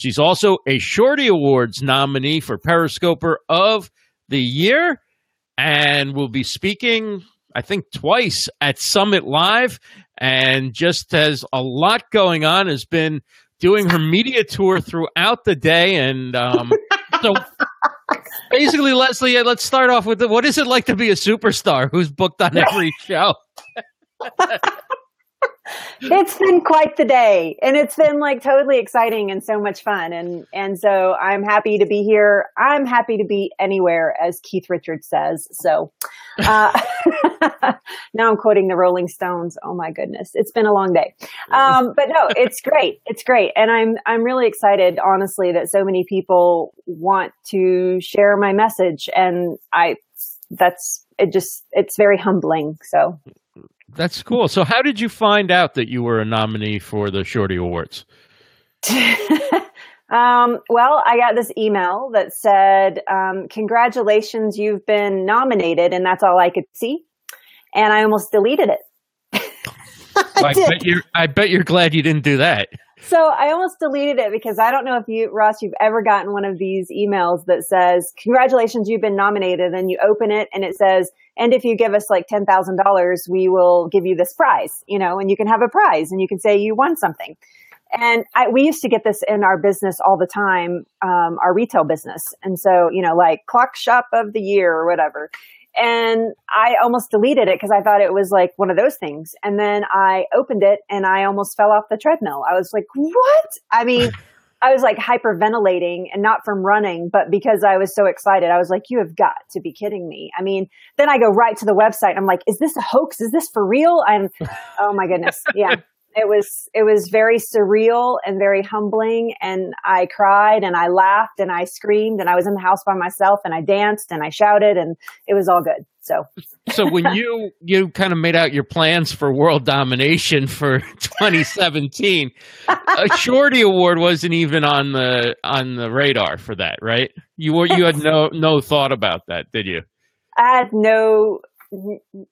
She's also a Shorty Awards nominee for Periscoper of the Year and will be speaking, I think, twice at Summit Live and just has a lot going on, has been doing her media tour throughout the day. And um, so basically, Leslie, let's start off with the, what is it like to be a superstar who's booked on every show? it's been quite the day and it's been like totally exciting and so much fun and and so i'm happy to be here. I'm happy to be anywhere as keith richards says so uh, now i'm quoting the rolling stones. Oh my goodness it's been a long day. Um, but no it's great it's great and i'm i'm really excited honestly that so many people want to share my message and i that's it just it's very humbling so that's cool. So, how did you find out that you were a nominee for the Shorty Awards? um, well, I got this email that said, um, "Congratulations, you've been nominated," and that's all I could see. And I almost deleted it. I, I bet you're. I bet you're glad you didn't do that. So I almost deleted it because I don't know if you, Ross, you've ever gotten one of these emails that says, congratulations, you've been nominated. And you open it and it says, and if you give us like $10,000, we will give you this prize, you know, and you can have a prize and you can say you won something. And I, we used to get this in our business all the time, um, our retail business. And so, you know, like clock shop of the year or whatever. And I almost deleted it because I thought it was like one of those things. And then I opened it and I almost fell off the treadmill. I was like, what? I mean, I was like hyperventilating and not from running, but because I was so excited. I was like, you have got to be kidding me. I mean, then I go right to the website. I'm like, is this a hoax? Is this for real? I'm, oh my goodness. Yeah it was it was very surreal and very humbling. And i cried and i laughed and i screamed and i was in the house by myself and i danced and i shouted and it was all good. So. So when you you kind of made out your plans for world domination for 2017 a shorty award wasn't even on the on the radar for that right? You were you had no no thought about that did you? I had no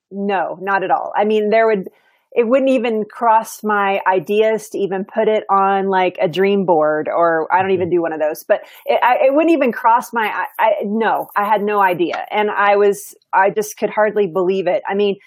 no not at all. I mean there would it wouldn't even cross my ideas to even put it on like a dream board or I don't even mm-hmm. do one of those, but it, I, it wouldn't even cross my, I, I, no, I had no idea. And I was, I just could hardly believe it. I mean,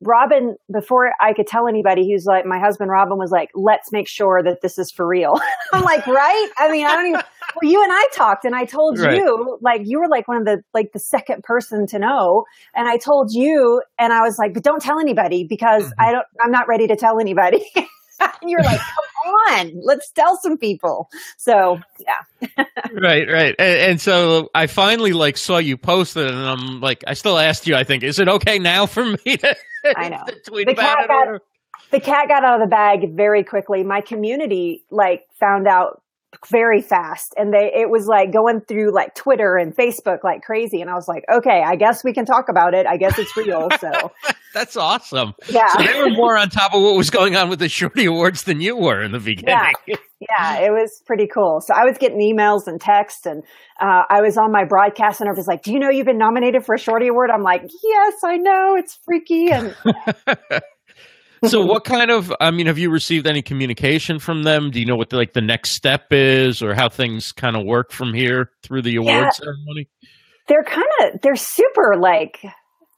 Robin, before I could tell anybody, he was like, my husband Robin was like, let's make sure that this is for real. I'm like, right? I mean, I don't even, well, you and I talked and I told right. you, like, you were like one of the, like the second person to know. And I told you, and I was like, but don't tell anybody because mm-hmm. I don't, I'm not ready to tell anybody. and you're like, come on, let's tell some people. So yeah. right, right. And, and, so I finally like saw you post it and I'm like, I still asked you, I think, is it okay now for me to, I know. to tweet the about it? Got, the cat got out of the bag very quickly. My community like found out very fast. And they it was like going through like twitter and facebook like crazy. And i was like okay i guess we can talk about it. I guess it's real. So that's awesome. Yeah. So they were more on top of what was going on with the shorty awards than you were in the beginning. Yeah, yeah it was pretty cool. So i was getting emails and texts and uh, i was on my broadcast and i was like do you know you've been nominated for a shorty award? I'm like yes i know. It's freaky. And so what kind of i mean have you received any communication from them do you know what the, like the next step is or how things kind of work from here through the award yeah, ceremony they're kind of they're super like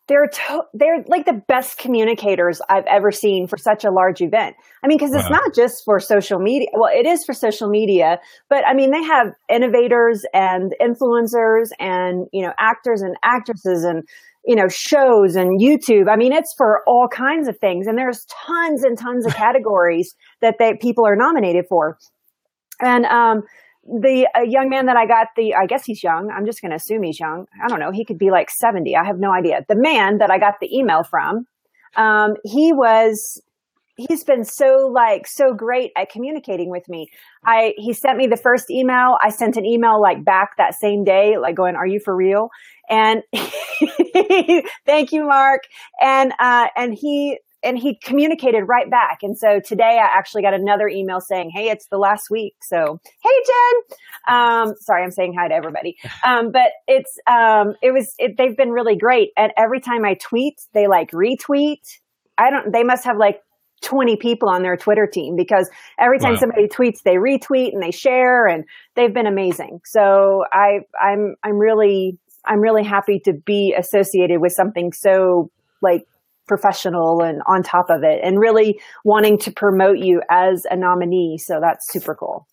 they're to, they're like the best communicators I've ever seen for such a large event. I mean, because it's wow. not just for social media. Well, it is for social media, but I mean, they have innovators and influencers and you know actors and actresses and you know, shows and YouTube. I mean, it's for all kinds of things. And there's tons and tons of categories that they, people are nominated for. And, um, the young man that I got the, I guess he's young. I'm just going to assume he's young. I don't know. He could be like 70. I have no idea. The man that I got the email from, um, he was he's been so like so great at communicating with me. I he sent me the first email. I sent an email like back that same day, like going, "Are you for real?" And thank you, Mark. And uh, and he and he communicated right back. And so today I actually got another email saying, Hey, it's the last week. So, Hey, Jen. Um, sorry, I'm saying hi to everybody. Um, but it's, um, it was, it, they've been really great. And every time I tweet, they like retweet. I don't, they must have like 20 people on their Twitter team because every time wow. somebody tweets, they retweet and they share and they've been amazing. So I, I'm, I'm really, I'm really happy to be associated with something so like professional and on top of it and really wanting to promote you as a nominee. So that's super cool.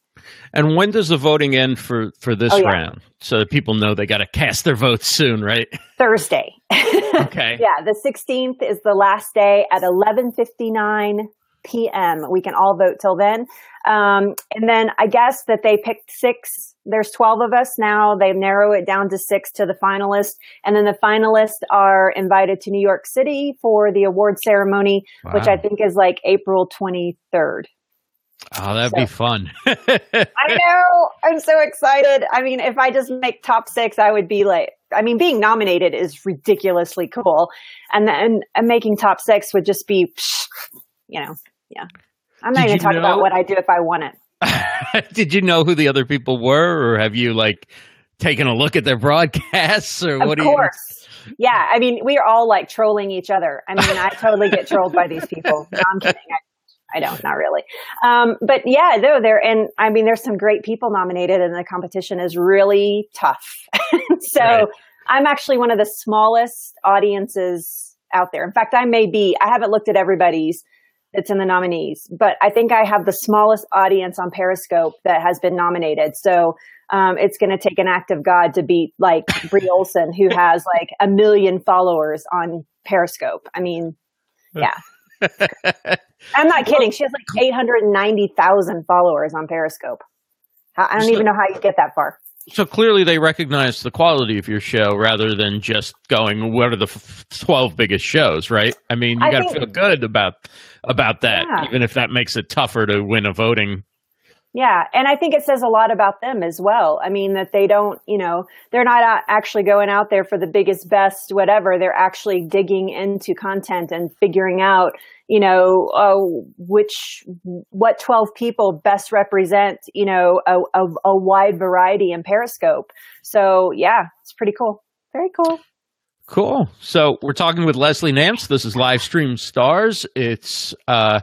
And when does the voting end for for this oh, yeah. round? So that people know they got to cast their votes soon, right? Thursday. Okay. yeah, the 16th is the last day at 11:59 p.m. We can all vote till then. Um, and then I guess that they picked six. There's 12 of us now. They narrow it down to six to the finalists. And then the finalists are invited to New York City for the award ceremony, wow. which I think is like April 23rd. Oh, that'd so, be fun. I know. I'm so excited. I mean, if I just make top six, I would be like, I mean, being nominated is ridiculously cool. And then and making top six would just be, you know, yeah. I'm not even talking about what I do if I won it. Did you know who the other people were, or have you like taken a look at their broadcasts, or of what? Of course. You... Yeah, I mean, we are all like trolling each other. I mean, I totally get trolled by these people. No, I'm kidding. I I don't, not really. Um, but yeah, though there, and I mean, there's some great people nominated, and the competition is really tough. so right. I'm actually one of the smallest audiences out there. In fact, I may be. I haven't looked at everybody's that's in the nominees, but I think I have the smallest audience on Periscope that has been nominated. So um, it's going to take an act of God to beat like Brie Olson, who has like a million followers on Periscope. I mean, yeah. I'm not kidding. She has like 890,000 followers on Periscope. I don't so, even know how you get that far. So clearly, they recognize the quality of your show rather than just going, "What are the f- 12 biggest shows?" Right? I mean, you got to feel good about about that, yeah. even if that makes it tougher to win a voting yeah. And I think it says a lot about them as well. I mean, that they don't, you know, they're not actually going out there for the biggest, best, whatever. They're actually digging into content and figuring out, you know, uh, which, what 12 people best represent, you know, a, a, a wide variety in Periscope. So yeah, it's pretty cool. Very cool. Cool. So we're talking with Leslie Nance. This is Livestream Stars. It's uh,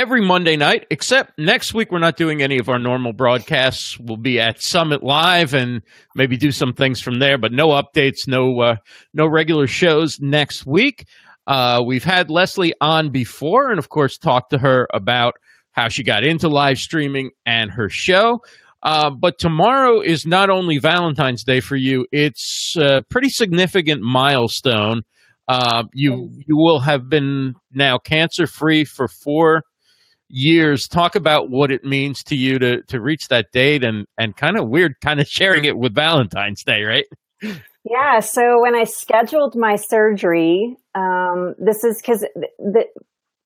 every Monday night, except next week we're not doing any of our normal broadcasts. We'll be at Summit Live and maybe do some things from there, but no updates, no uh, no regular shows next week. Uh, we've had Leslie on before, and of course, talked to her about how she got into live streaming and her show. Uh, but tomorrow is not only Valentine's Day for you; it's a pretty significant milestone. Uh, you you will have been now cancer free for four years. Talk about what it means to you to to reach that date and and kind of weird kind of sharing it with valentine's day right? Yeah so when i scheduled my surgery um, this is because the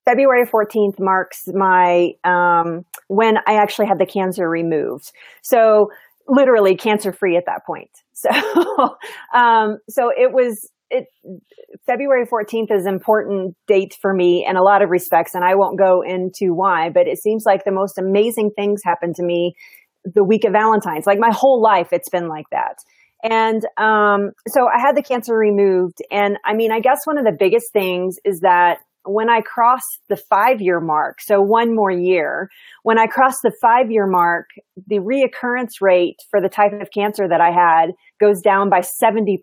february 14th marks my um, when i actually had the cancer removed. So literally cancer free at that point. So um, so it was it February 14th is an important date for me in a lot of respects, and I won't go into why, but it seems like the most amazing things happen to me the week of Valentine's. Like my whole life, it's been like that. And um, so I had the cancer removed. And I mean, I guess one of the biggest things is that when I cross the five year mark, so one more year, when I cross the five year mark, the reoccurrence rate for the type of cancer that I had goes down by 70%.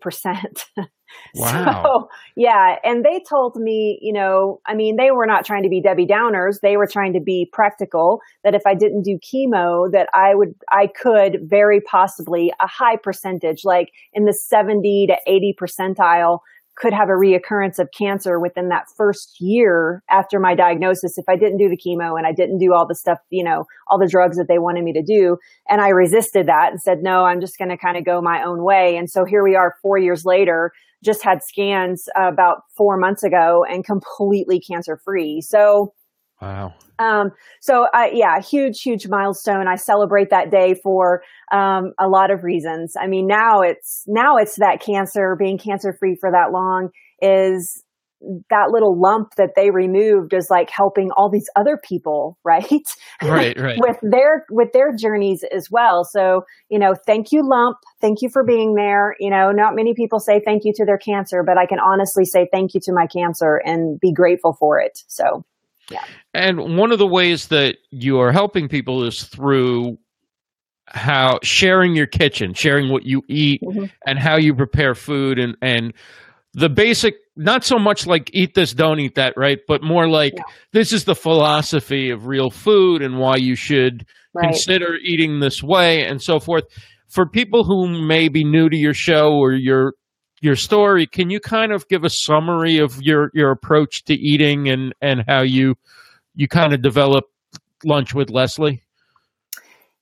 Wow. So, yeah. And they told me, you know, I mean, they were not trying to be Debbie Downers. They were trying to be practical that if I didn't do chemo, that I would, I could very possibly a high percentage, like in the 70 to 80 percentile could have a reoccurrence of cancer within that first year after my diagnosis if I didn't do the chemo and I didn't do all the stuff, you know, all the drugs that they wanted me to do. And I resisted that and said, no, I'm just going to kind of go my own way. And so here we are four years later, just had scans about four months ago and completely cancer free. So, Wow. Um, so uh, yeah, huge, huge milestone. I celebrate that day for um, a lot of reasons. I mean, now it's now it's that cancer being cancer free for that long is that little lump that they removed is like helping all these other people, right? Right, right. with their with their journeys as well. So, you know, thank you lump. Thank you for being there. You know, not many people say thank you to their cancer, but I can honestly say thank you to my cancer and be grateful for it. So, Yeah. And one of the ways that you are helping people is through how sharing your kitchen, sharing what you eat mm-hmm. and how you prepare food and and the basic not so much like eat this don't eat that right but more like yeah. this is the philosophy of real food and why you should right. consider eating this way and so forth for people who may be new to your show or your your story can you kind of give a summary of your your approach to eating and and how you you kind of develop lunch with leslie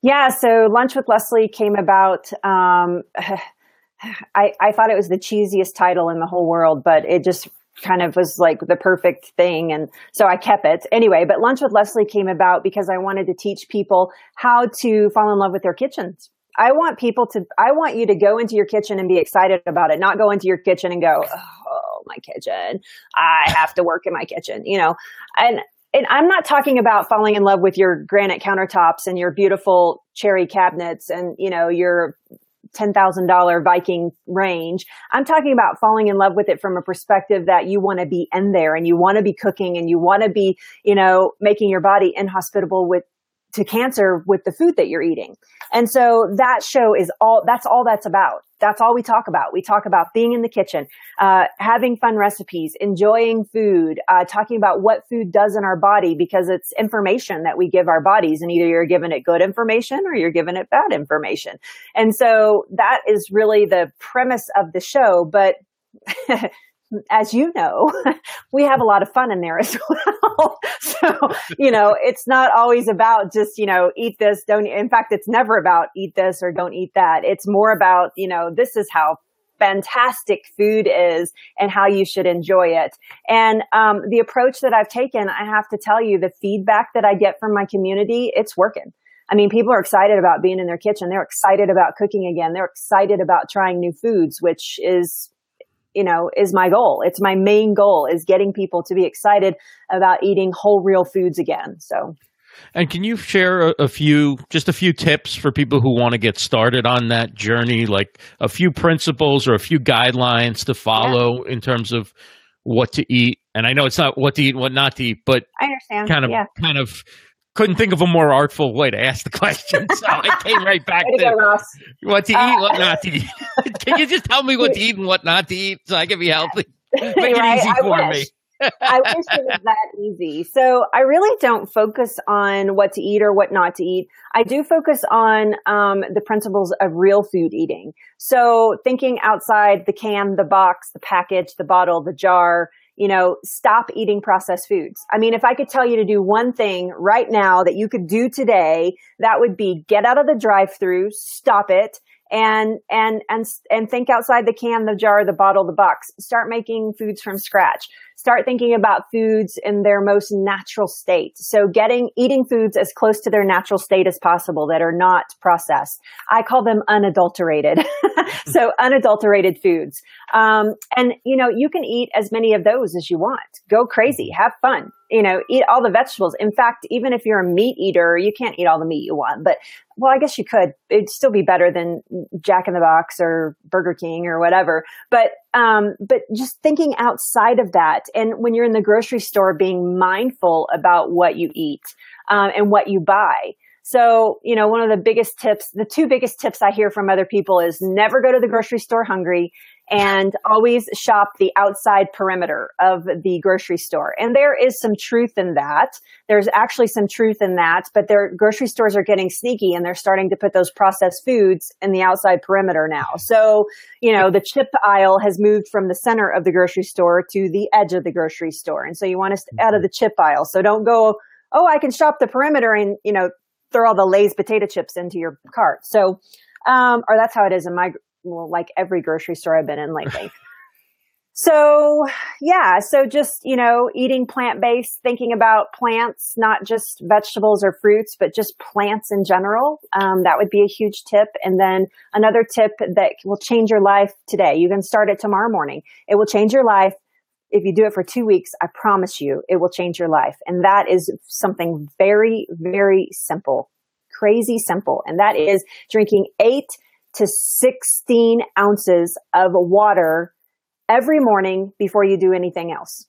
yeah, so Lunch with Leslie came about. Um, I, I thought it was the cheesiest title in the whole world, but it just kind of was like the perfect thing. And so I kept it anyway. But Lunch with Leslie came about because I wanted to teach people how to fall in love with their kitchens. I want people to, I want you to go into your kitchen and be excited about it, not go into your kitchen and go, oh, my kitchen. I have to work in my kitchen, you know? And and I'm not talking about falling in love with your granite countertops and your beautiful cherry cabinets and, you know, your $10,000 Viking range. I'm talking about falling in love with it from a perspective that you want to be in there and you want to be cooking and you want to be, you know, making your body inhospitable with to cancer with the food that you're eating. And so that show is all, that's all that's about. That's all we talk about. We talk about being in the kitchen, uh, having fun recipes, enjoying food, uh, talking about what food does in our body because it's information that we give our bodies and either you're giving it good information or you're giving it bad information. And so that is really the premise of the show. But as you know, we have a lot of fun in there as well. so, you know, it's not always about just, you know, eat this, don't, in fact, it's never about eat this or don't eat that. It's more about, you know, this is how fantastic food is and how you should enjoy it. And um, the approach that I've taken, I have to tell you, the feedback that I get from my community, it's working. I mean, people are excited about being in their kitchen. They're excited about cooking again. They're excited about trying new foods, which is you know, is my goal. It's my main goal is getting people to be excited about eating whole real foods again. So and can you share a, a, few, just a few tips for people who want to get started on that journey, like a few principles or a few guidelines to follow yeah. in terms of what to eat? And I know it's not what to eat, and what not to eat, but I understand. Kind of, yeah. kind of couldn't think of a more artful way to ask the question, so I came right back to, go, what to eat, uh, what not to eat. Can you just tell me what to eat and what not to eat so I can be healthy? Make it right? easy for I me. I wish it was that easy. So I really don't focus on what to eat or what not to eat. I do focus on um, the principles of real food eating. So thinking outside the can, the box, the package, the bottle, the jar, you know, stop eating processed foods. I mean, if I could tell you to do one thing right now that you could do today, that would be get out of the drive through, stop it, and and and and think outside the can, the jar, the bottle, the box. Start making foods from scratch. Start thinking about foods in their most natural state. So getting eating foods as close to their natural state as possible that are not processed. I call them unadulterated. so unadulterated foods. Um, and you know, you can eat as many of those as you want. Go crazy, have fun you know, eat all the vegetables. In fact, even if you're a meat eater, you can't eat all the meat you want. But, well, I guess you could. It'd still be better than Jack in the Box or Burger King or whatever. But, um, but just thinking outside of that. And when you're in the grocery store, being mindful about what you eat, um, and what you buy. So, you know, one of the biggest tips, the two biggest tips I hear from other people is never go to the grocery store hungry and always shop the outside perimeter of the grocery store. And there is some truth in that. There's actually some truth in that, but their grocery stores are getting sneaky and they're starting to put those processed foods in the outside perimeter now. So, you know, the chip aisle has moved from the center of the grocery store to the edge of the grocery store. And so you want to stay out of the chip aisle. So don't go, oh, I can shop the perimeter and, you know, throw all the Lay's potato chips into your cart. So, um, or that's how it is in my well, like every grocery store I've been in lately. so yeah, so just, you know, eating plant based, thinking about plants, not just vegetables or fruits, but just plants in general. Um, that would be a huge tip. And then another tip that will change your life today. You can start it tomorrow morning. It will change your life. If you do it for two weeks, I promise you it will change your life. And that is something very, very simple, crazy simple. And that is drinking eight to 16 ounces of water every morning before you do anything else.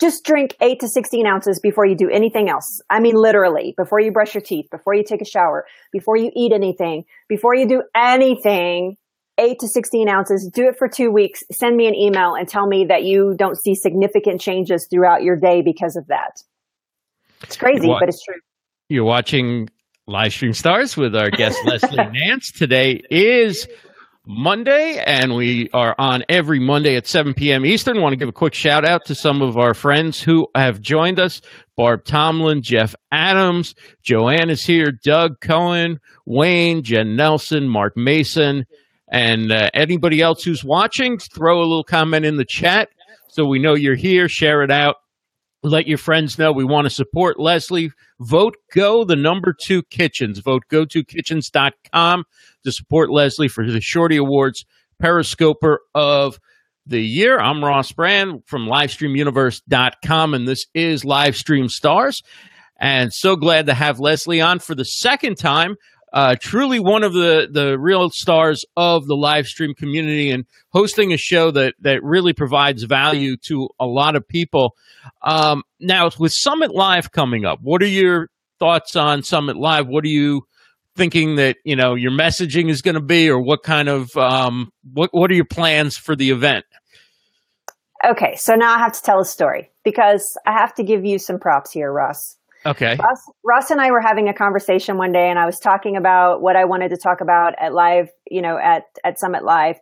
just drink eight to 16 ounces before you do anything else. I mean, literally, before you brush your teeth, before you take a shower, before you eat anything, before you do anything, eight to 16 ounces, do it for two weeks, send me an email and tell me that you don't see significant changes throughout your day because of that. It's crazy, what? but it's true. You're watching Livestream Stars with our guest Leslie Nance. Today is Monday, and we are on every Monday at 7 p.m. Eastern. Want to give a quick shout out to some of our friends who have joined us Barb Tomlin, Jeff Adams, Joanne is here, Doug Cohen, Wayne, Jen Nelson, Mark Mason, and uh, anybody else who's watching. Throw a little comment in the chat so we know you're here. Share it out. Let your friends know we want to support Leslie. Vote Go, the number two kitchens. Vote go to kitchens.com to support Leslie for the Shorty Awards Periscoper of the year. I'm Ross Brand from livestreamuniverse.com, and this is Livestream Stars. And so glad to have Leslie on for the second time. Uh, truly one of the, the real stars of the live stream community and hosting a show that, that really provides value to a lot of people. Um, now, with Summit Live coming up, what are your thoughts on Summit Live? What are you thinking that you know your messaging is going to be, or what kind of um, what what are your plans for the event? Okay, so now I have to tell a story because I have to give you some props here, Ross. Okay. Ross, Ross and I were having a conversation one day, and I was talking about what I wanted to talk about at live, you know, at at Summit Live.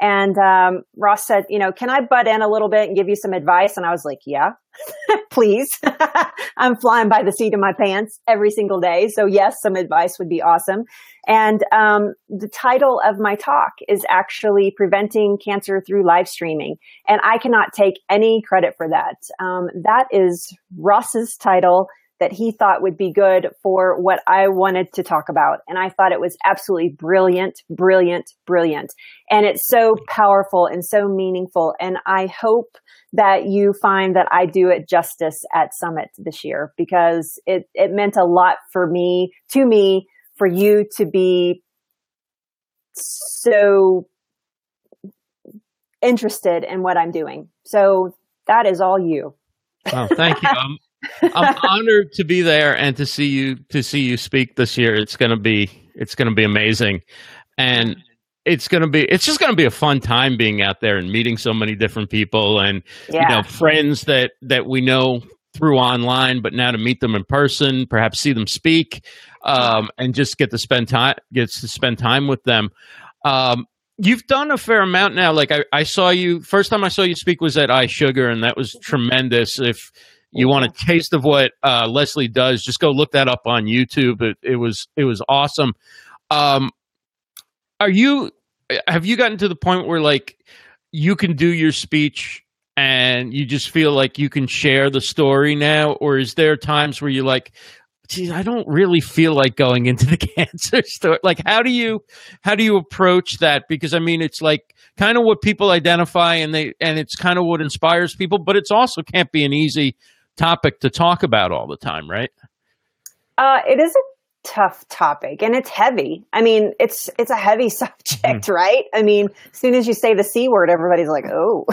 And um, Ross said, you know, can I butt in a little bit and give you some advice? And I was like, yeah, please. I'm flying by the seat of my pants every single day. So yes, some advice would be awesome. And um, the title of my talk is actually preventing cancer through live streaming. And I cannot take any credit for that. Um, that is Ross's title that he thought would be good for what I wanted to talk about. And I thought it was absolutely brilliant, brilliant, brilliant. And it's so powerful and so meaningful. And I hope that you find that I do it justice at Summit this year because it, it meant a lot for me, to me, for you to be so interested in what I'm doing. So that is all you. Oh, thank you. Um, I'm honored to be there and to see you to see you speak this year. It's gonna be it's gonna be amazing, and it's gonna be it's just gonna be a fun time being out there and meeting so many different people and yeah. you know friends that that we know through online, but now to meet them in person, perhaps see them speak, um, and just get to spend time gets to spend time with them. Um, you've done a fair amount now. Like I, I saw you first time I saw you speak was at iSugar, and that was tremendous. If you want a taste of what uh, Leslie does, just go look that up on YouTube. It, it was it was awesome. Um, are you have you gotten to the point where like you can do your speech and you just feel like you can share the story now, or is there times where you're like, geez, I don't really feel like going into the cancer story. Like, how do you how do you approach that? Because I mean, it's like kind of what people identify, and they and it's kind of what inspires people, but it's also can't be an easy topic to talk about all the time, right? Uh, it is a tough topic and it's heavy. I mean, it's it's a heavy subject, mm. right? I mean, as soon as you say the C word, everybody's like, "Oh."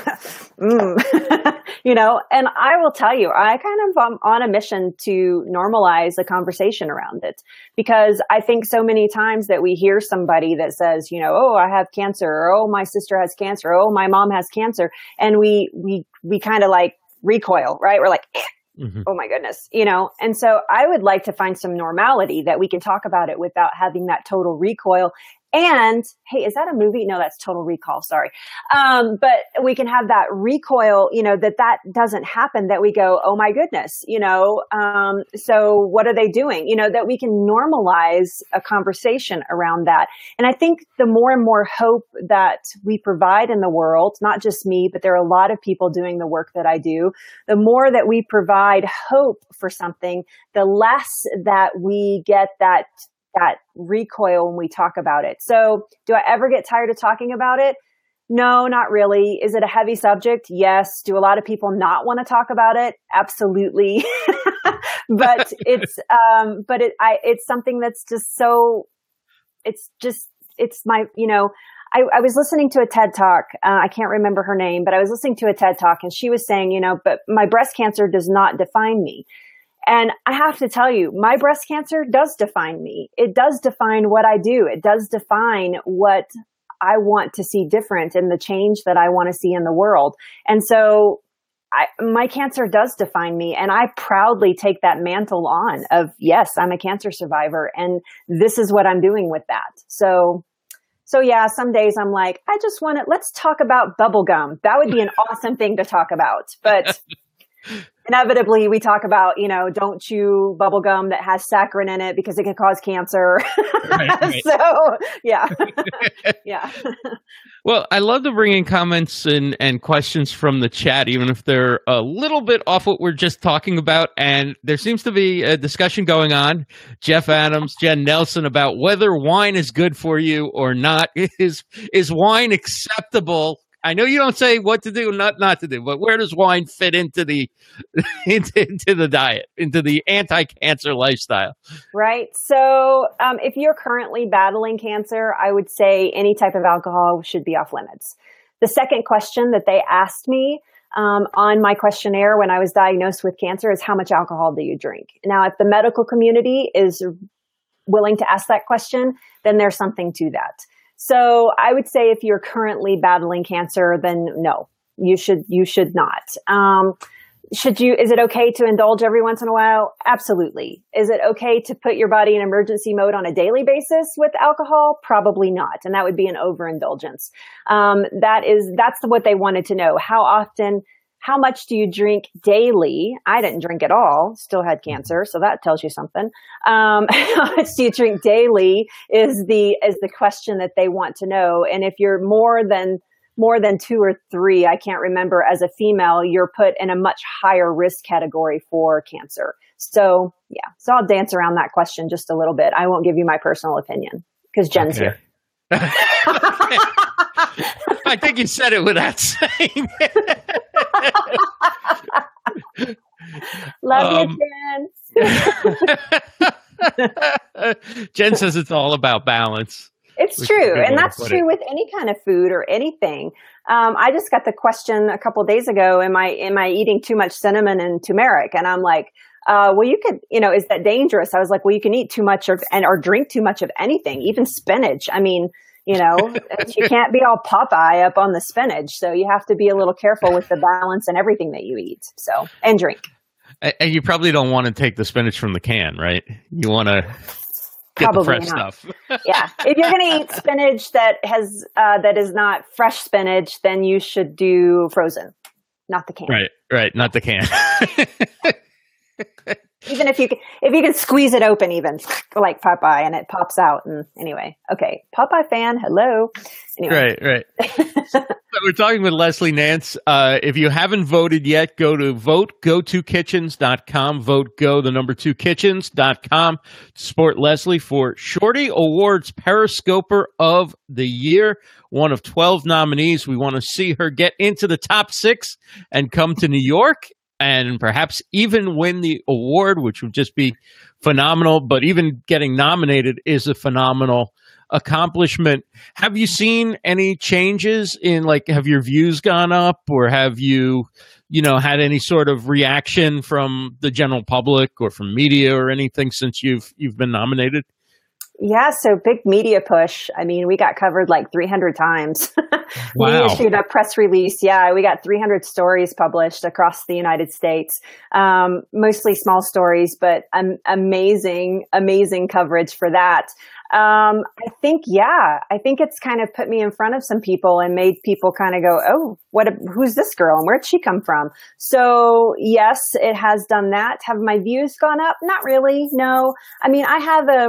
mm. you know, and I will tell you, I kind of am on a mission to normalize the conversation around it because I think so many times that we hear somebody that says, you know, "Oh, I have cancer," or "Oh, my sister has cancer," or, "Oh, my mom has cancer," and we we we kind of like recoil, right? We're like, eh, mm-hmm. oh my goodness, you know? And so I would like to find some normality that we can talk about it without having that total recoil and hey, is that a movie? No, that's Total Recall. Sorry. Um, but we can have that recoil, you know, that that doesn't happen, that we go, oh my goodness, you know, um, so what are they doing? You know, that we can normalize a conversation around that. And I think the more and more hope that we provide in the world, not just me, but there are a lot of people doing the work that I do, the more that we provide hope for something, the less that we get that that recoil when we talk about it. So do I ever get tired of talking about it? No, not really. Is it a heavy subject? Yes. Do a lot of people not want to talk about it? Absolutely. but it's, um, but it, I, it's something that's just so, it's just, it's my, you know, I, I, was listening to a TED talk. Uh, I can't remember her name, but I was listening to a TED talk and she was saying, you know, but my breast cancer does not define me. And I have to tell you, my breast cancer does define me. It does define what I do. It does define what I want to see different and the change that I want to see in the world. And so I, my cancer does define me and I proudly take that mantle on of, yes, I'm a cancer survivor and this is what I'm doing with that. So, so yeah, some days I'm like, I just want to, let's talk about bubblegum. That would be an awesome thing to talk about. But inevitably we talk about, you know, don't chew bubble gum that has saccharin in it because it can cause cancer. Right, right. so yeah. yeah. Well, I love to bring in comments and, and questions from the chat, even if they're a little bit off what we're just talking about. And there seems to be a discussion going on. Jeff Adams, Jen Nelson, about whether wine is good for you or not. Is is wine acceptable I know you don't say what to do, not not to do, but where does wine fit into the into, into the diet, into the anti-cancer lifestyle? Right. So, um, if you're currently battling cancer, I would say any type of alcohol should be off limits. The second question that they asked me um, on my questionnaire when I was diagnosed with cancer is how much alcohol do you drink? Now, if the medical community is willing to ask that question, then there's something to that. So I would say if you're currently battling cancer, then no, you should, you should not. Um, should you, is it okay to indulge every once in a while? Absolutely. Is it okay to put your body in emergency mode on a daily basis with alcohol? Probably not. And that would be an overindulgence. Um, that is, that's what they wanted to know. How often how much do you drink daily? I didn't drink at all, still had cancer, so that tells you something. Um, how much do you drink daily is the is the question that they want to know. And if you're more than more than two or three, I can't remember, as a female, you're put in a much higher risk category for cancer. So yeah, so I'll dance around that question just a little bit. I won't give you my personal opinion because Jen's okay. here. I think you said it without saying it. Love um, you, Jen. Jen says it's all about balance. It's true, and that's true it. with any kind of food or anything. Um, I just got the question a couple days ago: Am I am I eating too much cinnamon and turmeric? And I'm like, uh, well, you could, you know, is that dangerous? I was like, well, you can eat too much of and or drink too much of anything, even spinach. I mean, you know, you can't be all Popeye up on the spinach. So you have to be a little careful with the balance and everything that you eat. So, and drink. And you probably don't want to take the spinach from the can, right? You want to get probably the fresh not. stuff. yeah, if you're going to eat spinach that has uh, that is not fresh spinach, then you should do frozen, not the can. Right, right, not the can. even if you can, if you can squeeze it open, even like Popeye, and it pops out. And anyway, okay, Popeye fan, hello. Anyway. Right, right. so we're talking with Leslie Nance. Uh, if you haven't voted yet, go to votegotokitchens.com. Vote go the number two kitchens.com. Support Leslie for Shorty Awards Periscoper of the Year. One of 12 nominees. We want to see her get into the top six and come to New York and perhaps even win the award, which would just be phenomenal. But even getting nominated is a phenomenal accomplishment. Have you seen any changes in like have your views gone up or have you you know had any sort of reaction from the general public or from media or anything since you've you've been nominated? Yeah, so big media push. I mean, we got covered like 300 times. Wow. we issued a press release. Yeah, we got 300 stories published across the United States. Um, mostly small stories, but um, amazing, amazing coverage for that. Um, I think, yeah, I think it's kind of put me in front of some people and made people kind of go, "Oh, what? A, who's this girl and where'd she come from?" So, yes, it has done that. Have my views gone up? Not really. No. I mean, I have a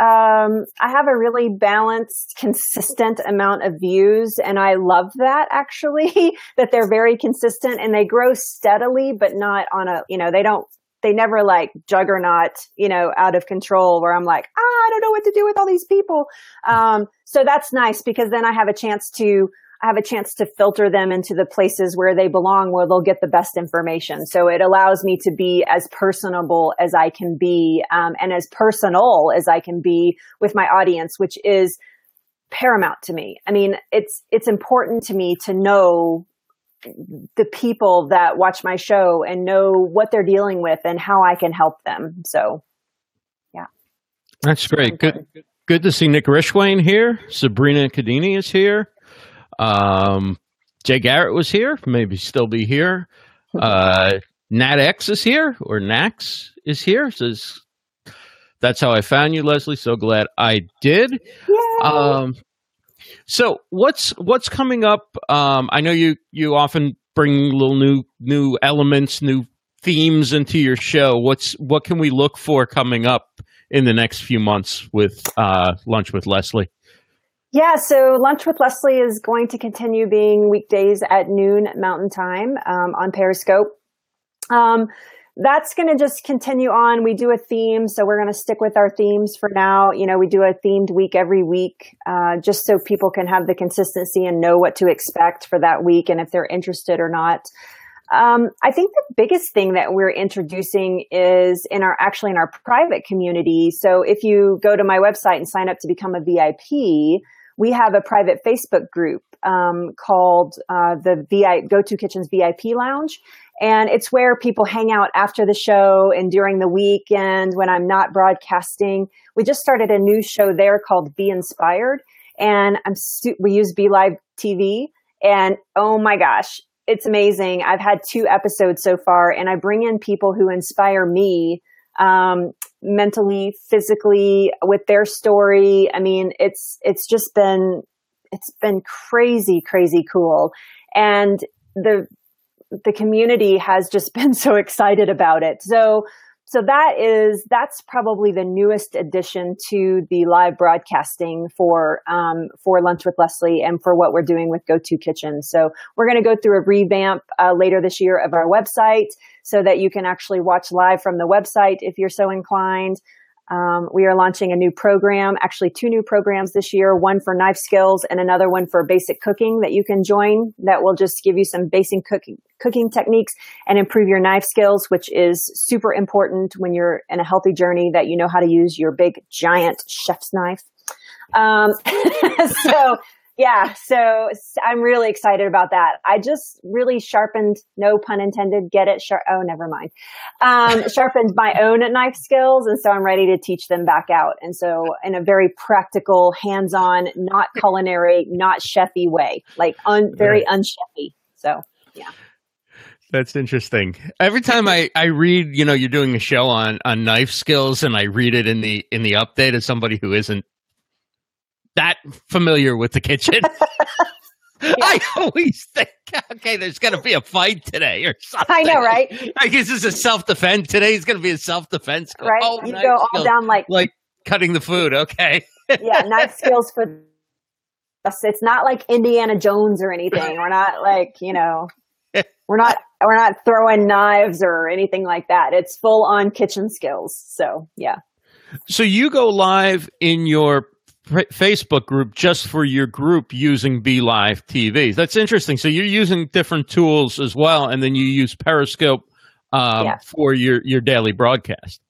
um, I have a really balanced, consistent amount of views, and I love that actually, that they're very consistent and they grow steadily, but not on a, you know, they don't, they never like juggernaut, you know, out of control where I'm like, ah, I don't know what to do with all these people. Um, so that's nice because then I have a chance to have a chance to filter them into the places where they belong, where they'll get the best information. So it allows me to be as personable as I can be, um, and as personal as I can be with my audience, which is paramount to me. I mean, it's it's important to me to know the people that watch my show and know what they're dealing with and how I can help them. So, yeah. That's great. Good good to see Nick Rishwain here. Sabrina Cadini is here. Um, Jay Garrett was here, maybe still be here. Uh, Nat X is here, or Nax is here. Says that's how I found you, Leslie. So glad I did. Um, so what's what's coming up? Um, I know you you often bring little new new elements, new themes into your show. What's what can we look for coming up in the next few months with uh, Lunch with Leslie? Yeah, so Lunch with Leslie is going to continue being weekdays at noon Mountain Time um, on Periscope. Um, that's going to just continue on. We do a theme, so we're going to stick with our themes for now. You know, we do a themed week every week, uh, just so people can have the consistency and know what to expect for that week and if they're interested or not. Um, I think the biggest thing that we're introducing is in our actually in our private community. So if you go to my website and sign up to become a VIP, we have a private Facebook group um, called uh, the VI Go To Kitchens VIP Lounge, and it's where people hang out after the show and during the weekend when I'm not broadcasting. We just started a new show there called Be Inspired. And I'm stu- we use BeLive TV. And oh my gosh, it's amazing. I've had two episodes so far and I bring in people who inspire me um, mentally, physically with their story. I mean, it's, it's just been, it's been crazy, crazy cool. And the the community has just been so excited about it. So, so that is that's probably the newest addition to the live broadcasting for um, for lunch with Leslie and for what we're doing with Go To Kitchen. So we're going to go through a revamp uh, later this year of our website so that you can actually watch live from the website if you're so inclined. Um, we are launching a new program, actually two new programs this year, one for knife skills and another one for basic cooking that you can join that will just give you some basic cooking, cooking techniques and improve your knife skills, which is super important when you're in a healthy journey that you know how to use your big giant chef's knife. Um, so yeah, so I'm really excited about that. I just really sharpened, no pun intended, get it? Sharp, oh, never mind. Um, sharpened my own knife skills. And so I'm ready to teach them back out. And so in a very practical, hands on, not culinary, not chefy way, like un, very right. unchefy. So yeah. That's interesting. Every time I, I read, you know, you're doing a show on, on knife skills and I read it in the in the update as somebody who isn't that familiar with the kitchen. yeah. I always think, okay, there's going to be a fight today or something. I know, right? I guess this is a self defense. Today is going to be a self defense. Right. Oh, you go all skills. down like like cutting the food. Okay. yeah, knife skills for us. It's not like Indiana Jones or anything. We're not like you know, we're not we're not throwing knives or anything like that. It's full on kitchen skills. So yeah. So you go live in your Facebook group just for your group using BeLive TV. That's interesting. So you're using different tools as well, and then you use Periscope um, for your your daily broadcast.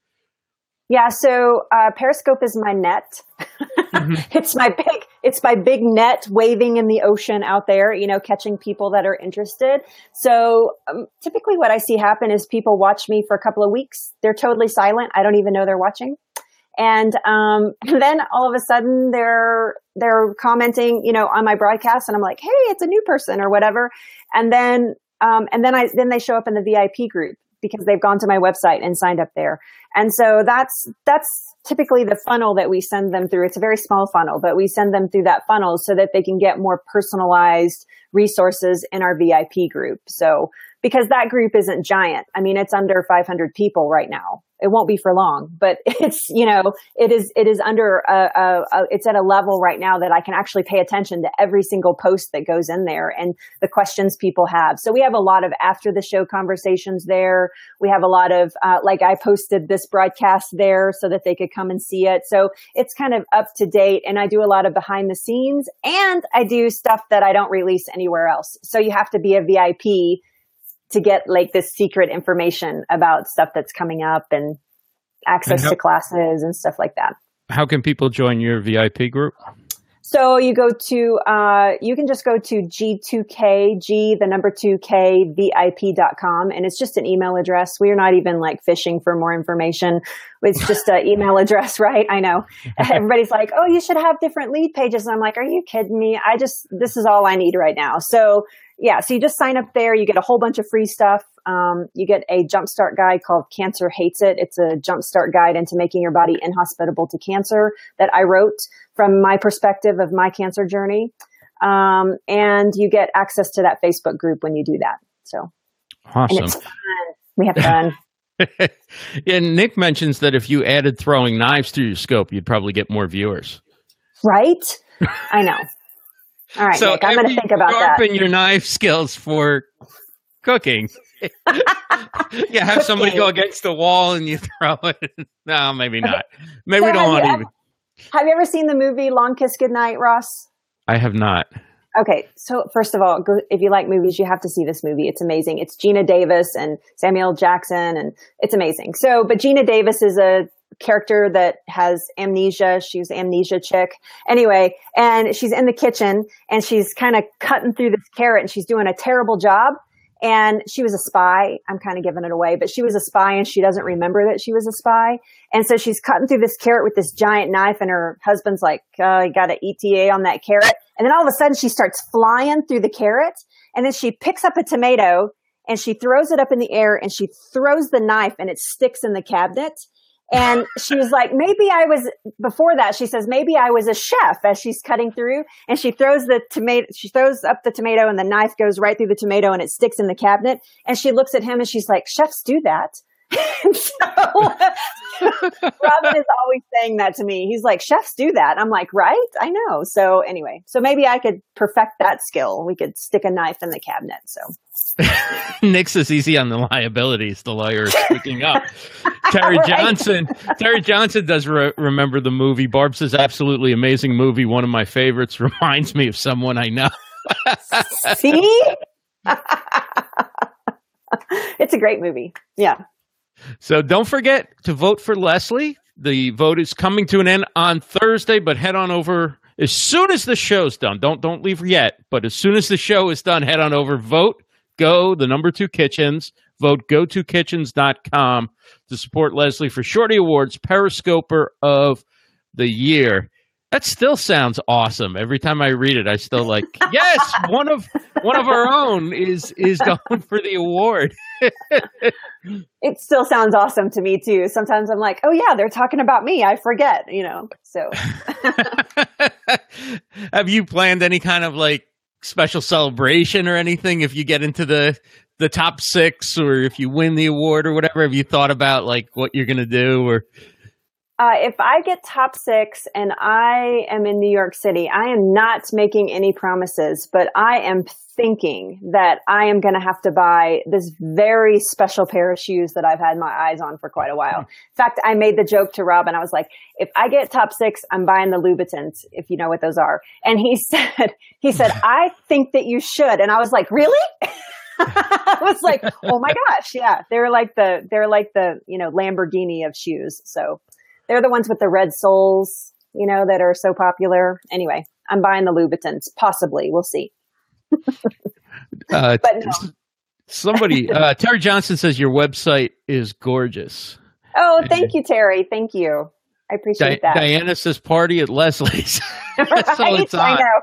Yeah. So uh, Periscope is my net. mm-hmm. It's my big it's my big net waving in the ocean out there. You know, catching people that are interested. So um, typically, what I see happen is people watch me for a couple of weeks. They're totally silent. I don't even know they're watching and um, then all of a sudden they're they're commenting, you know, on my broadcast, and I'm like, hey, it's a new person or whatever, and then um, and then I then they show up in the VIP group because they've gone to my website and signed up there, and so that's that's typically the funnel that we send them through. It's a very small funnel, but we send them through that funnel so that they can get more personalized resources in our VIP group. So because that group isn't giant. I mean, it's under 500 people right now. It won't be for long, but it's, you know, it is, it is under a, a, a, it's at a level right now that I can actually pay attention to every single post that goes in there and the questions people have. So we have a lot of after the show conversations there. We have a lot of, uh, like I posted this broadcast there so that they could come and see it. So it's kind of up to date and I do a lot of behind the scenes and I do stuff that I don't release anywhere else. So you have to be a VIP to get like this secret information about stuff that's coming up and access and how, to classes and stuff like that. How can people join your VIP group? So you go to, uh, you can just go to G2K, G, the number 2K, VIP.com, and it's just an email address. We are not even like fishing for more information. It's just an email address, right? I know. Everybody's like, oh, you should have different lead pages. And I'm like, are you kidding me? I just, this is all I need right now. So yeah, so you just sign up there. You get a whole bunch of free stuff. Um, you get a jumpstart guide called Cancer Hates It. It's a jumpstart guide into making your body inhospitable to cancer that I wrote from my perspective of my cancer journey. Um, and you get access to that Facebook group when you do that. So, awesome. And it's fun. We have fun. and Nick mentions that if you added throwing knives to your scope, you'd probably get more viewers. Right? I know. All right, so Nick, I'm going to think about that. Sharpen your knife skills for cooking. yeah, have somebody go against the wall and you throw it. no, maybe not. Maybe so we don't want to even. Have you ever seen the movie Long Kiss Goodnight, Ross? I have not. Okay, so first of all, if you like movies, you have to see this movie. It's amazing. It's Geena Davis and Samuel Jackson, and it's amazing. So, but Geena Davis is a character that has amnesia. She's amnesia chick. Anyway, and she's in the kitchen and she's kind of cutting through this carrot and she's doing a terrible job. And she was a spy. I'm kind of giving it away, but she was a spy and she doesn't remember that she was a spy. And so she's cutting through this carrot with this giant knife and her husband's like, uh, you got an ETA on that carrot. And then all of a sudden she starts flying through the carrot and then she picks up a tomato and she throws it up in the air and she throws the knife and it sticks in the cabinet and she was like, maybe I was, before that, she says, maybe I was a chef as she's cutting through and she throws the tomato, she throws up the tomato and the knife goes right through the tomato and it sticks in the cabinet. And she looks at him and she's like, chefs do that. so Robin is always saying that to me. He's like, chefs do that. I'm like, right? I know. So anyway, so maybe I could perfect that skill. We could stick a knife in the cabinet. So Nick's is easy on the liabilities. The lawyer is speaking up. Terry Johnson. Terry Johnson does re- remember the movie. Barb says, absolutely amazing movie. One of my favorites. Reminds me of someone I know. See? it's a great movie. Yeah. So don't forget to vote for Leslie. The vote is coming to an end on Thursday, but head on over as soon as the show's done. Don't don't leave yet, but as soon as the show is done, head on over, vote, go, the number two kitchens, vote go to kitchens.com to support Leslie for Shorty Awards Periscoper of the Year. That still sounds awesome. Every time I read it, I still like, yes, one of one of our own is is going for the award. it still sounds awesome to me too. Sometimes I'm like, oh yeah, they're talking about me. I forget, you know. So Have you planned any kind of like special celebration or anything if you get into the the top 6 or if you win the award or whatever? Have you thought about like what you're going to do or uh, if I get top six and I am in New York City, I am not making any promises, but I am thinking that I am going to have to buy this very special pair of shoes that I've had my eyes on for quite a while. In fact, I made the joke to Rob and I was like, if I get top six, I'm buying the Louboutins, if you know what those are. And he said, he said, I think that you should. And I was like, really? I was like, oh my gosh, yeah, they're like the they're like the you know Lamborghini of shoes. So they're the ones with the red soles, you know, that are so popular. Anyway, I'm buying the Louboutins. Possibly, we'll see. uh, but no. Somebody, uh, Terry Johnson says your website is gorgeous. Oh, thank you, Terry. Thank you. I appreciate Di- that. Diana says party at Leslie's. That's all it's I know.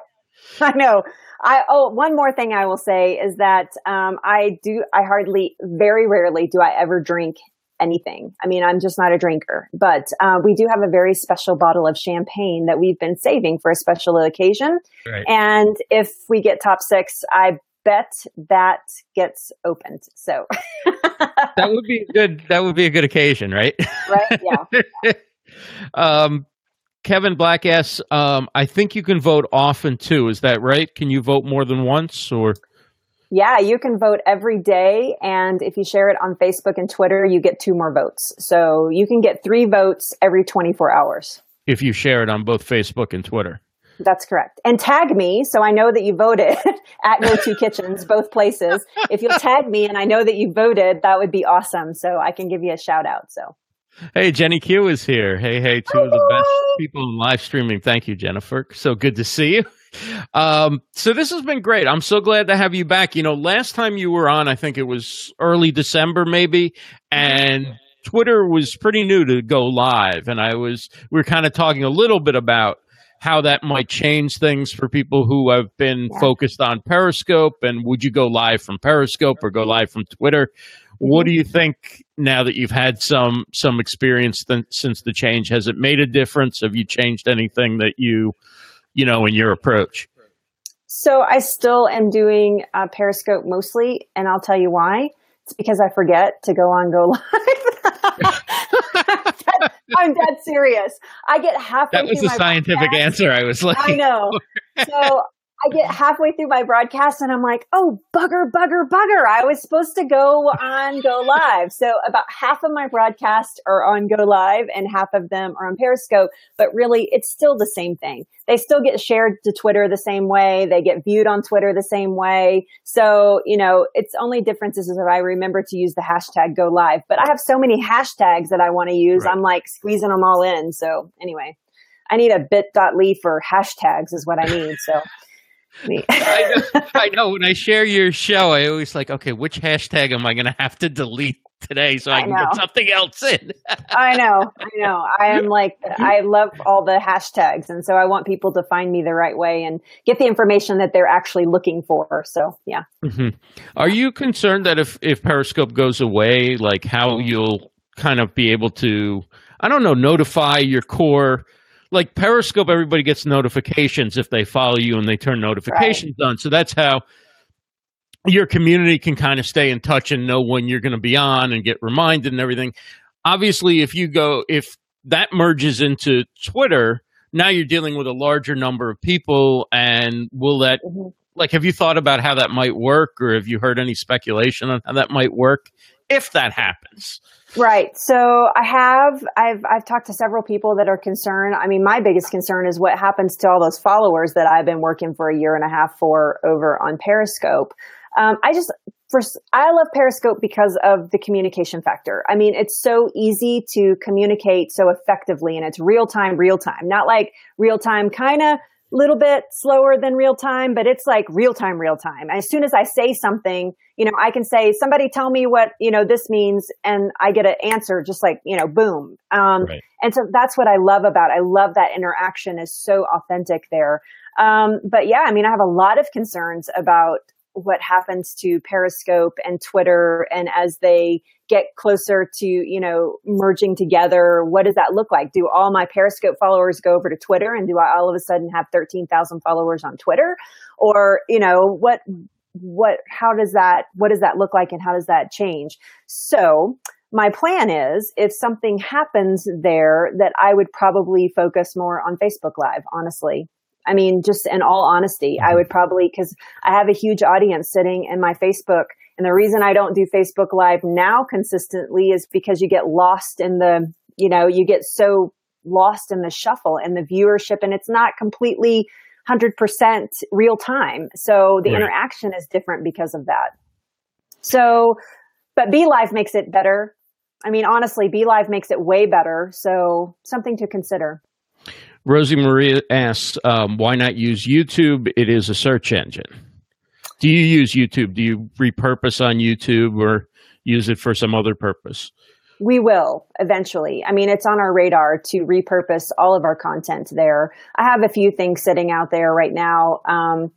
I know. I oh one more thing I will say is that um, I do I hardly very rarely do I ever drink anything. I mean, I'm just not a drinker, but uh, we do have a very special bottle of champagne that we've been saving for a special occasion. Right. And if we get top six, I bet that gets opened. So that would be good. That would be a good occasion, right? Right. Yeah. um, Kevin Black asks, um, I think you can vote often too. Is that right? Can you vote more than once or? Yeah, you can vote every day. And if you share it on Facebook and Twitter, you get two more votes. So you can get three votes every 24 hours. If you share it on both Facebook and Twitter. That's correct. And tag me so I know that you voted at Go To Kitchens, both places. If you'll tag me and I know that you voted, that would be awesome. So I can give you a shout out. So Hey, Jenny Q is here. Hey, hey, two of the best people in live streaming. Thank you, Jennifer. So good to see you. Um, so this has been great. I'm so glad to have you back. You know, last time you were on, I think it was early December, maybe, and Twitter was pretty new to go live, and I was we were kind of talking a little bit about how that might change things for people who have been focused on Periscope, and would you go live from Periscope or go live from Twitter? What do you think now that you've had some some experience th- since the change? Has it made a difference? Have you changed anything that you you know in your approach? So I still am doing uh, Periscope mostly, and I'll tell you why. It's because I forget to go on go live. I'm dead serious. I get halfway. That was a scientific broadcast. answer. I was like, I know. So I get halfway through my broadcast and I'm like, oh, bugger, bugger, bugger. I was supposed to go on Go Live. So about half of my broadcasts are on Go Live and half of them are on Periscope. But really, it's still the same thing. They still get shared to Twitter the same way. They get viewed on Twitter the same way. So, you know, it's only differences is if I remember to use the hashtag Go Live. But I have so many hashtags that I want to use. Right. I'm like squeezing them all in. So anyway. I need a bit.ly for hashtags is what I need. So I, know, I know. When I share your show, I always like, okay, which hashtag am I going to have to delete today so I, I can put something else in? I know. I know. I am like, I love all the hashtags. And so I want people to find me the right way and get the information that they're actually looking for. So, yeah. Mm-hmm. Are you concerned that if, if Periscope goes away, like how you'll kind of be able to, I don't know, notify your core like Periscope, everybody gets notifications if they follow you and they turn notifications right. on. So that's how your community can kind of stay in touch and know when you're going to be on and get reminded and everything. Obviously, if you go, if that merges into Twitter, now you're dealing with a larger number of people. And will that, mm-hmm. like, have you thought about how that might work or have you heard any speculation on how that might work if that happens? Right. So I have I've I've talked to several people that are concerned. I mean, my biggest concern is what happens to all those followers that I've been working for a year and a half for over on Periscope. Um, I just first I love Periscope because of the communication factor. I mean, it's so easy to communicate so effectively and it's real time, real time. Not like real time kind of little bit slower than real time, but it's like real time, real time. As soon as I say something, you know, I can say, somebody tell me what, you know, this means. And I get an answer just like, you know, boom. Um, right. and so that's what I love about, it. I love that interaction is so authentic there. Um, but yeah, I mean, I have a lot of concerns about what happens to Periscope and Twitter and as they get closer to, you know, merging together, what does that look like? Do all my Periscope followers go over to Twitter and do I all of a sudden have 13,000 followers on Twitter? Or, you know, what, what, how does that, what does that look like and how does that change? So, my plan is if something happens there that I would probably focus more on Facebook Live, honestly. I mean, just in all honesty, I mm-hmm. would probably, cause I have a huge audience sitting in my Facebook. And the reason I don't do Facebook live now consistently is because you get lost in the, you know, you get so lost in the shuffle and the viewership and it's not completely 100% real time. So the right. interaction is different because of that. So, but BeLive makes it better. I mean, honestly, BeLive makes it way better. So something to consider. Rosie Maria asks, um, why not use YouTube? It is a search engine. Do you use YouTube? Do you repurpose on YouTube or use it for some other purpose? We will eventually. I mean, it's on our radar to repurpose all of our content there. I have a few things sitting out there right now. Um,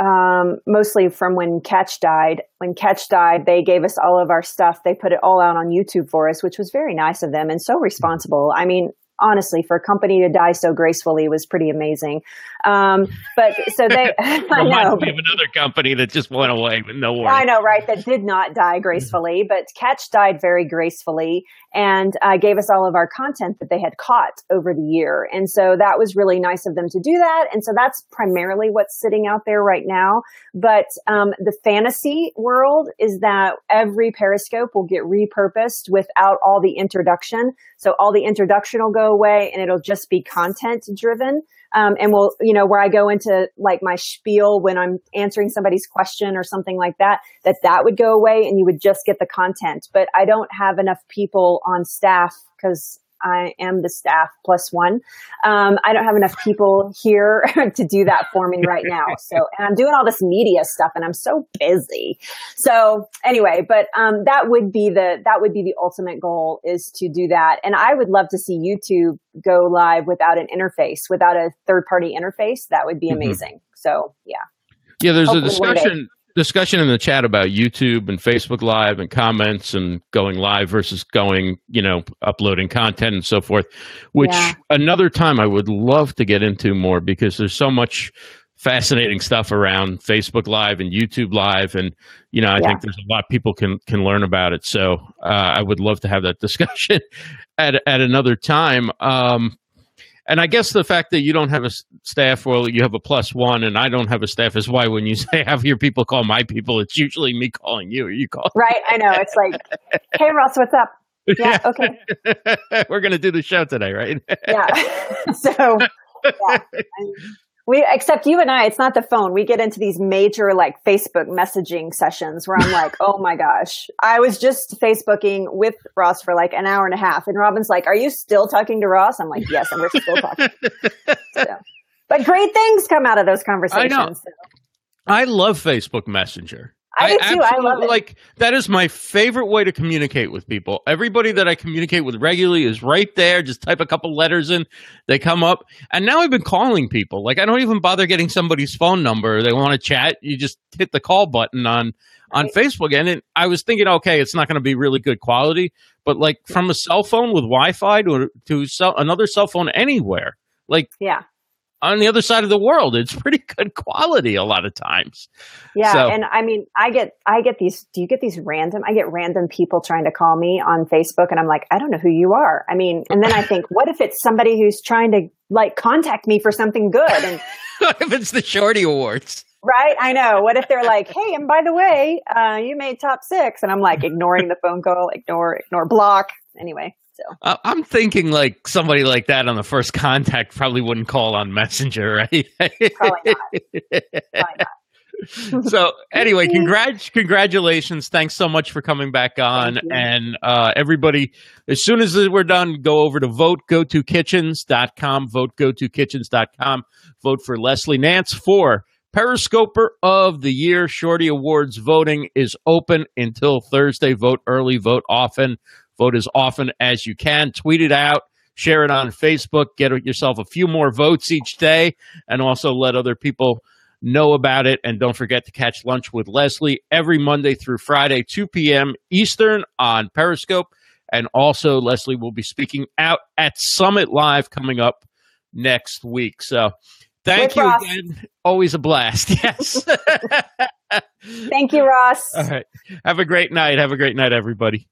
um, mostly from when Katch died. When Katch died, they gave us all of our stuff. They put it all out on YouTube for us, which was very nice of them and so responsible. I mean, honestly, for a company to die so gracefully was pretty amazing. Um, but so they, I know. Have another company that just went away with no warning. I know, right? That did not die gracefully, but Katch died very gracefully and uh, gave us all of our content that they had caught over the year. And so that was really nice of them to do that. And so that's primarily what's sitting out there right now. But um, the fantasy world is that every Periscope will get repurposed without all the introduction. So all the introduction will go away and it'll just be content driven. Um, and we'll, you know, where I go into like my spiel when I'm answering somebody's question or something like that, that that would go away and you would just get the content. But I don't have enough people on staff because I am the staff plus one. Um, I don't have enough people here to do that for me right now. So, and I'm doing all this media stuff and I'm so busy. So anyway, but, um, that would be the, that would be the ultimate goal is to do that. And I would love to see YouTube go live without an interface, without a third party interface. That would be mm-hmm. amazing. Mm-hmm. So yeah. Yeah. There's Hopefully a discussion discussion in the chat about YouTube and Facebook Live and comments and going live versus going, you know, uploading content and so forth, which yeah. another time I would love to get into more because there's so much fascinating stuff around Facebook Live and YouTube Live, and you know, I yeah. think there's a lot people can can learn about it. So uh, I would love to have that discussion at at another time. Um, and I guess the fact that you don't have a staff, well, you have a plus one, and I don't have a staff is why when you say have your people call my people, it's usually me calling you. Or you call right. I know. It's like, hey, Ross, what's up? Yeah. Okay. We're gonna do the show today, right? yeah. So. Yeah. We, except you and I, it's not the phone. We get into these major like Facebook messaging sessions where I'm like, oh my gosh, I was just Facebooking with Ross for like an hour and a half. And Robin's like, are you still talking to Ross? I'm like, yes, and we're still talking. so, but great things come out of those conversations. I know. So. I love Facebook Messenger. I, I do too. I love it. Like that is my favorite way to communicate with people. Everybody that I communicate with regularly is right there. Just type a couple letters in, they come up. And now I've been calling people. Like I don't even bother getting somebody's phone number. They want to chat. You just hit the call button on on right. Facebook. And it, I was thinking, okay, it's not going to be really good quality, but like from a cell phone with Wi-Fi to to cell, another cell phone anywhere, like yeah, on the other side of the world. It's pretty good quality a lot of times. Yeah, so. and I mean, I get I get these. Do you get these random? I get random people trying to call me on Facebook, and I'm like, I don't know who you are. I mean, and then I think, what if it's somebody who's trying to like contact me for something good? And what if it's the Shorty Awards? Right, I know. What if they're like, "Hey, and by the way, uh, you made top six. and I'm like ignoring the phone call, ignore, ignore, block. Anyway, so uh, I'm thinking like somebody like that on the first contact probably wouldn't call on Messenger, right? probably not. Probably not. so anyway, congrat- congratulations. Thanks so much for coming back on. And uh, everybody, as soon as we're done, go over to votegotokitchens.com, votegotokitchens.com, vote for Leslie Nance for Periscoper of the Year. Shorty Awards voting is open until Thursday. Vote early, vote often. Vote as often as you can. Tweet it out. Share it on Facebook. Get yourself a few more votes each day and also let other people know about it. And don't forget to catch lunch with Leslie every Monday through Friday, 2 p.m. Eastern on Periscope. And also, Leslie will be speaking out at Summit Live coming up next week. So, thank with you Ross. again. Always a blast. Yes. thank you, Ross. All right. Have a great night. Have a great night, everybody.